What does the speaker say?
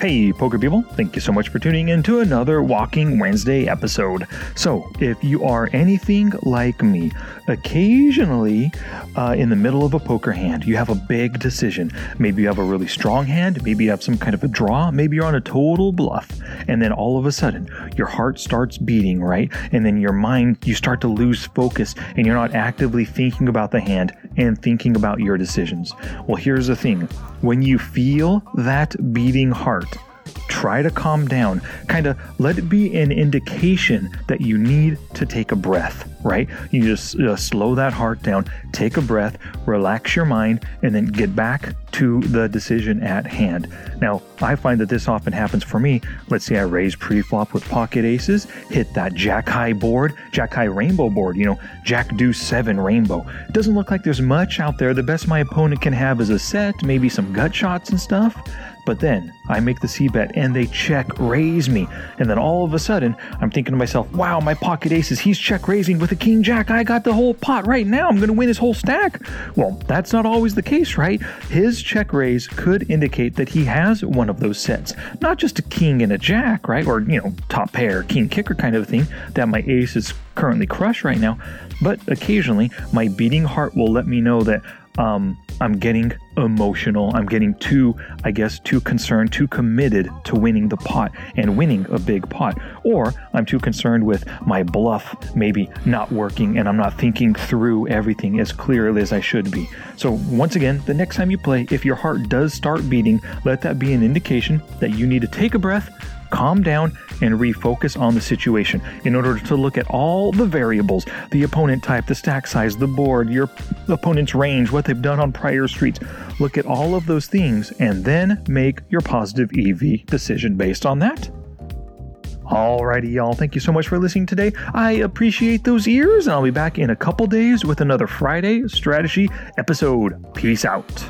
Hey, poker people, thank you so much for tuning in to another Walking Wednesday episode. So, if you are anything like me, occasionally uh, in the middle of a poker hand, you have a big decision. Maybe you have a really strong hand, maybe you have some kind of a draw, maybe you're on a total bluff, and then all of a sudden your heart starts beating, right? And then your mind, you start to lose focus and you're not actively thinking about the hand and thinking about your decisions. Well, here's the thing when you feel that beating heart, try to calm down. Kind of let it be an indication that you need to take a breath, right? You just slow that heart down, take a breath, relax your mind, and then get back to the decision at hand. Now, I find that this often happens for me. Let's say I raise pre-flop with pocket aces, hit that jack high board, jack high rainbow board, you know, jack deuce seven rainbow. Doesn't look like there's much out there. The best my opponent can have is a set, maybe some gut shots and stuff. But then I make the C bet and they check raise me. And then all of a sudden, I'm thinking to myself, wow, my pocket aces, he's check raising with a king jack. I got the whole pot right now. I'm going to win his whole stack. Well, that's not always the case, right? His check raise could indicate that he has one of those sets, not just a king and a jack, right? Or, you know, top pair, king kicker kind of thing that my ace is currently crushed right now. But occasionally, my beating heart will let me know that um, I'm getting emotional. I'm getting too, I guess, too concerned, too committed to winning the pot and winning a big pot. Or I'm too concerned with my bluff maybe not working and I'm not thinking through everything as clearly as I should be. So, once again, the next time you play, if your heart does start beating, let that be an indication that you need to take a breath, calm down and refocus on the situation in order to look at all the variables the opponent type, the stack size, the board, your opponent's range, what they've done on prior streets. Look at all of those things and then make your positive EV decision based on that. Alrighty, y'all. Thank you so much for listening today. I appreciate those ears, and I'll be back in a couple days with another Friday strategy episode. Peace out.